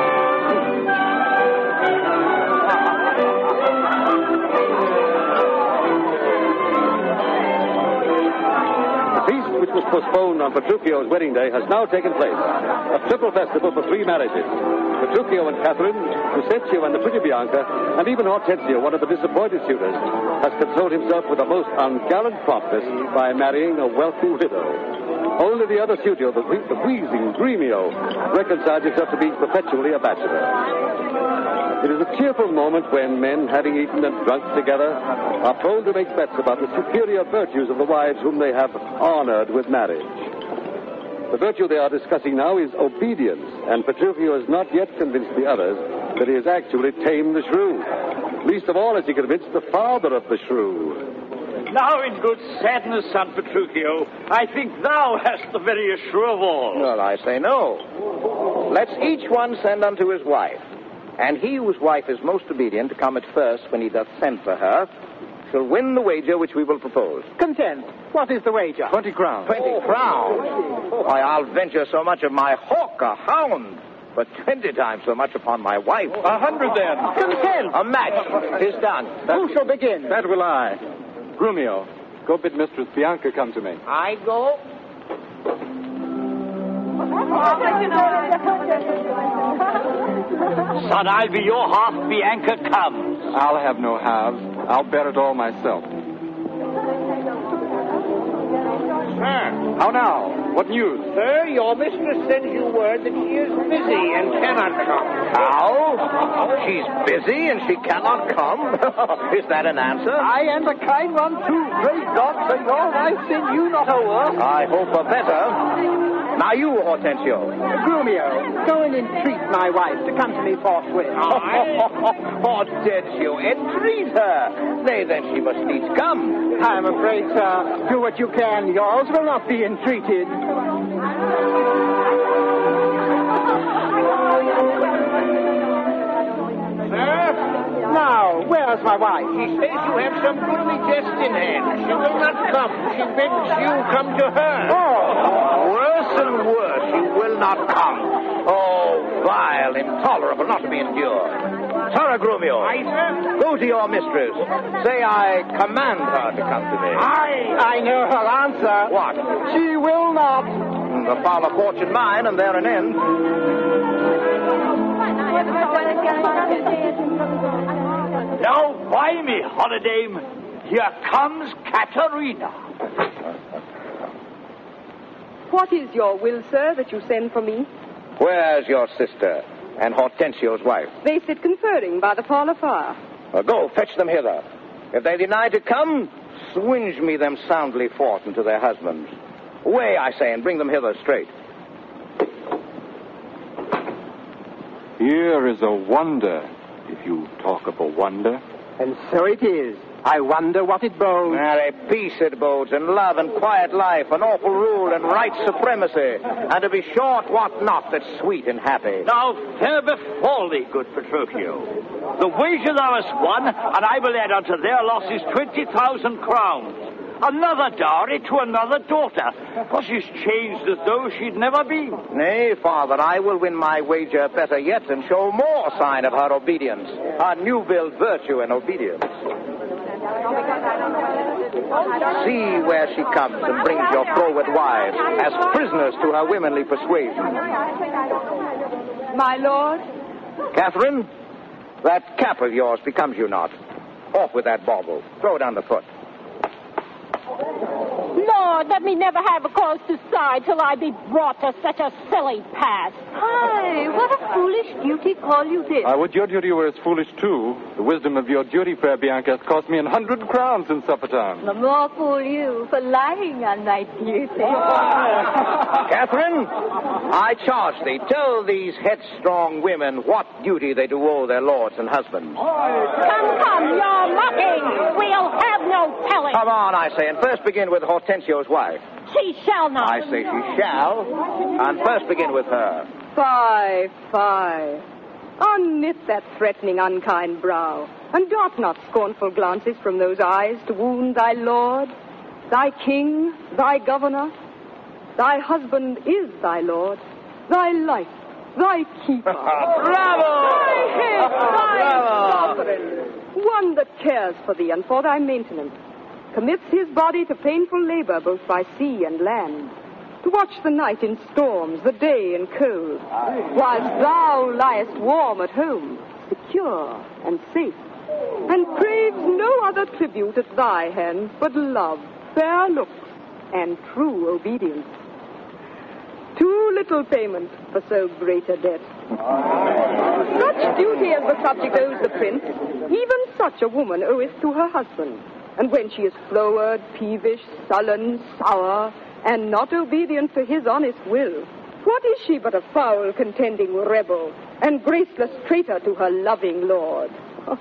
Was postponed on Petruchio's wedding day has now taken place. A triple festival for three marriages. Petruchio and Catherine, Lucentio and the pretty Bianca, and even Hortensio, one of the disappointed suitors, has consoled himself with the most ungallant promptness by marrying a wealthy widow. Only the other suitor, the, the wheezing Gremio, reconciles himself to being perpetually a bachelor. It is a cheerful moment when men, having eaten and drunk together, are prone to make bets about the superior virtues of the wives whom they have honored with marriage. The virtue they are discussing now is obedience, and Petruchio has not yet convinced the others that he has actually tamed the shrew. Least of all has he convinced the father of the shrew. Now, in good sadness, son Petruchio, I think thou hast the veriest shrew of all. Well, I say no. Let's each one send unto his wife. And he whose wife is most obedient to come at first when he doth send for her shall win the wager which we will propose. Content. What is the wager? Twenty crowns. Twenty oh. crowns? Why, I'll venture so much of my hawk, a hound, but twenty times so much upon my wife. A hundred then. Content. A match. Tis done. Who shall begin? That will I. Grumio, go bid Mistress Bianca come to me. I go. Son, I'll be your half, Bianca comes. I'll have no halves. I'll bear it all myself. Sir, How now? What news? Sir, your mistress sends you word that she is busy and cannot come. How? She's busy and she cannot come? [LAUGHS] is that an answer? I am the kind one, too. Great God, for your wife send you not a over. I hope for better. Now you, Hortensio. Grumio, go and entreat my wife to come to me forthwith. I... [LAUGHS] Hortensio, entreat her. Nay, then she must needs come. I'm afraid, sir. Do what you can. Yours will not be entreated. Now, where's my wife? She says you have some goodly jest in hand. She will not come. She bids you come to her. Oh, worse and worse, she will not come. Oh, vile, intolerable, not to be endured. Sirrah Grumio. Aye. Go to your mistress. Say I command her to come to me. Aye. I know her answer. What? She will not. The foul of fortune mine, and there an end. Now, buy me, holiday. Here comes Katerina. What is your will, sir, that you send for me? Where's your sister and Hortensio's wife? They sit conferring by the parlor fire. Well, go, fetch them hither. If they deny to come, swinge me them soundly forth into their husbands. Away, I say, and bring them hither straight. Here is a wonder, if you talk of a wonder. And so it is. I wonder what it bodes. Marry, peace it bodes, and love, and quiet life, and awful rule, and right supremacy, and to be short, what not that's sweet and happy. Now, fair befall thee, good Petruchio. The wager thou hast won, and I will add unto their losses 20,000 crowns. Another dowry to another daughter, for she's changed as though she'd never been. Nay, father, I will win my wager better yet and show more sign of her obedience, her new built virtue and obedience. See where she comes and brings your froward wives as prisoners to her womanly persuasion. My lord, Catherine, that cap of yours becomes you not. Off with that bauble. Throw down the foot. Lord, let me never have a cause to sigh till I be brought to such a silly pass. Hi, what a foolish duty call you this. I would your duty were as foolish too. The wisdom of your duty, fair Bianca, has cost me an hundred crowns in supper time. The more fool you for lying on my duty. Catherine, I charge thee, tell these headstrong women what duty they do owe their lords and husbands. Come, come, you're mocking. We'll have no telling. Come on, I say, and first begin with Hortensio's wife. She shall not. I say she shall, and first begin with her. Fie, fie. Unknit that threatening, unkind brow, and dart not scornful glances from those eyes to wound thy lord, thy king, thy governor. Thy husband is thy lord, thy life, thy keeper. [LAUGHS] Bravo! Thy head, thy Bravo! sovereign. One that cares for thee and for thy maintenance, commits his body to painful labor both by sea and land, to watch the night in storms, the day in cold, whilst thou liest warm at home, secure and safe, and craves no other tribute at thy hands but love, fair looks, and true obedience. Too little payment for so great a debt. Such duty as the subject owes the prince, even such a woman oweth to her husband. And when she is froward, peevish, sullen, sour, and not obedient to his honest will, what is she but a foul, contending rebel, and graceless traitor to her loving lord? [LAUGHS]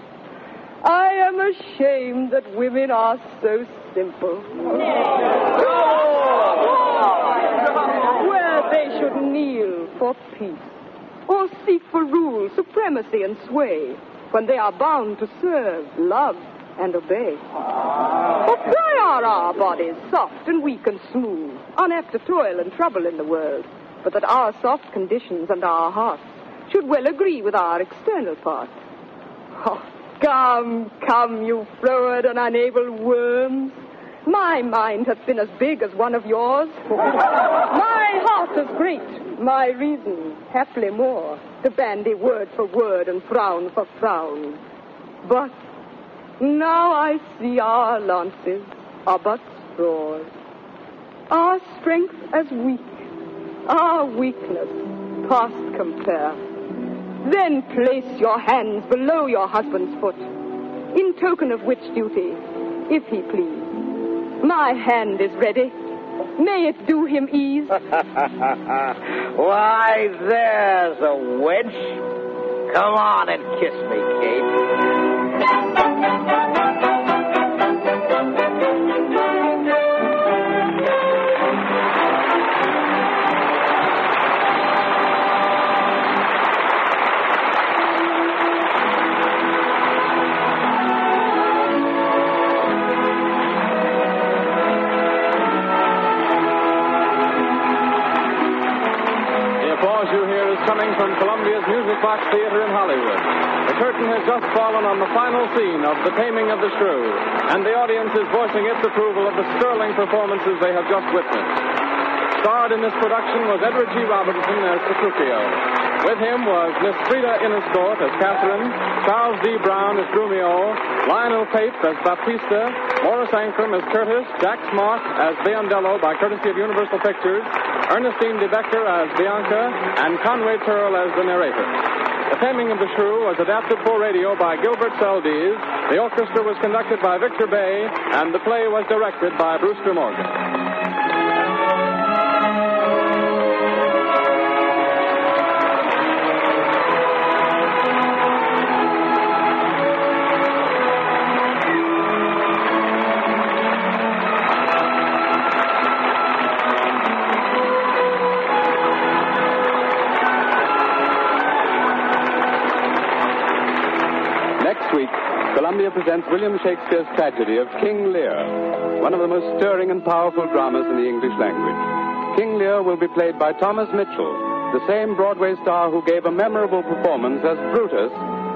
I am ashamed that women are so simple. Where they should kneel for peace, or seek for rule, supremacy, and sway, when they are bound to serve, love, and obey. But why are our bodies soft and weak and smooth, unapt to toil and trouble in the world, but that our soft conditions and our hearts should well agree with our external parts? Oh, come, come, you froward and unable worms. My mind hath been as big as one of yours. my heart as great, my reason haply more, to bandy word for word and frown for frown. But now I see our lances are but straws, our strength as weak, our weakness past compare. Then place your hands below your husband's foot, in token of which duty, if he please, my hand is ready. May it do him ease. [LAUGHS] Why, there's a wench. Come on and kiss me, Kate. Columbia's Music Box Theater in Hollywood. The curtain has just fallen on the final scene of The Taming of the Shrew, and the audience is voicing its approval of the sterling performances they have just witnessed. Starred in this production was Edward G. Robinson as Petruchio. With him was Miss Frieda Inescort as Catherine, Charles D. Brown as Grumio, Lionel Pape as Baptista, Morris Ankrum as Curtis, Jack Smart as Biondello by courtesy of Universal Pictures, Ernestine De as Bianca, and Conway Tearle as the narrator. The Taming of the Shrew was adapted for radio by Gilbert Seldes. The orchestra was conducted by Victor Bay, and the play was directed by Brewster Morgan. Presents William Shakespeare's tragedy of King Lear, one of the most stirring and powerful dramas in the English language. King Lear will be played by Thomas Mitchell, the same Broadway star who gave a memorable performance as Brutus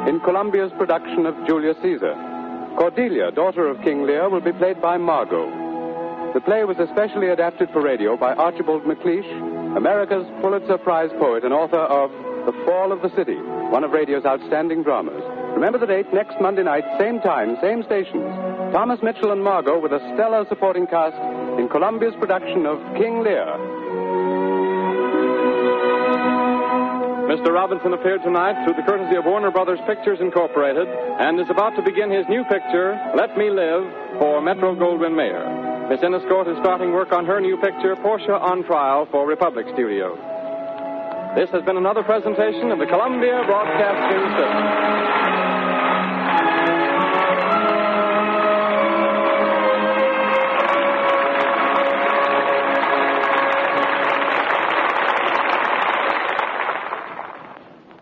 in Columbia's production of Julius Caesar. Cordelia, daughter of King Lear, will be played by Margo. The play was especially adapted for radio by Archibald MacLeish, America's Pulitzer Prize poet and author of The Fall of the City, one of radio's outstanding dramas. Remember the date, next Monday night, same time, same stations. Thomas Mitchell and Margo with a stellar supporting cast in Columbia's production of King Lear. Mr. Robinson appeared tonight through the courtesy of Warner Brothers Pictures Incorporated and is about to begin his new picture, Let Me Live, for Metro Goldwyn Mayer. Miss Inescort is starting work on her new picture, Portia on Trial, for Republic Studios. This has been another presentation of the Columbia Broadcasting System.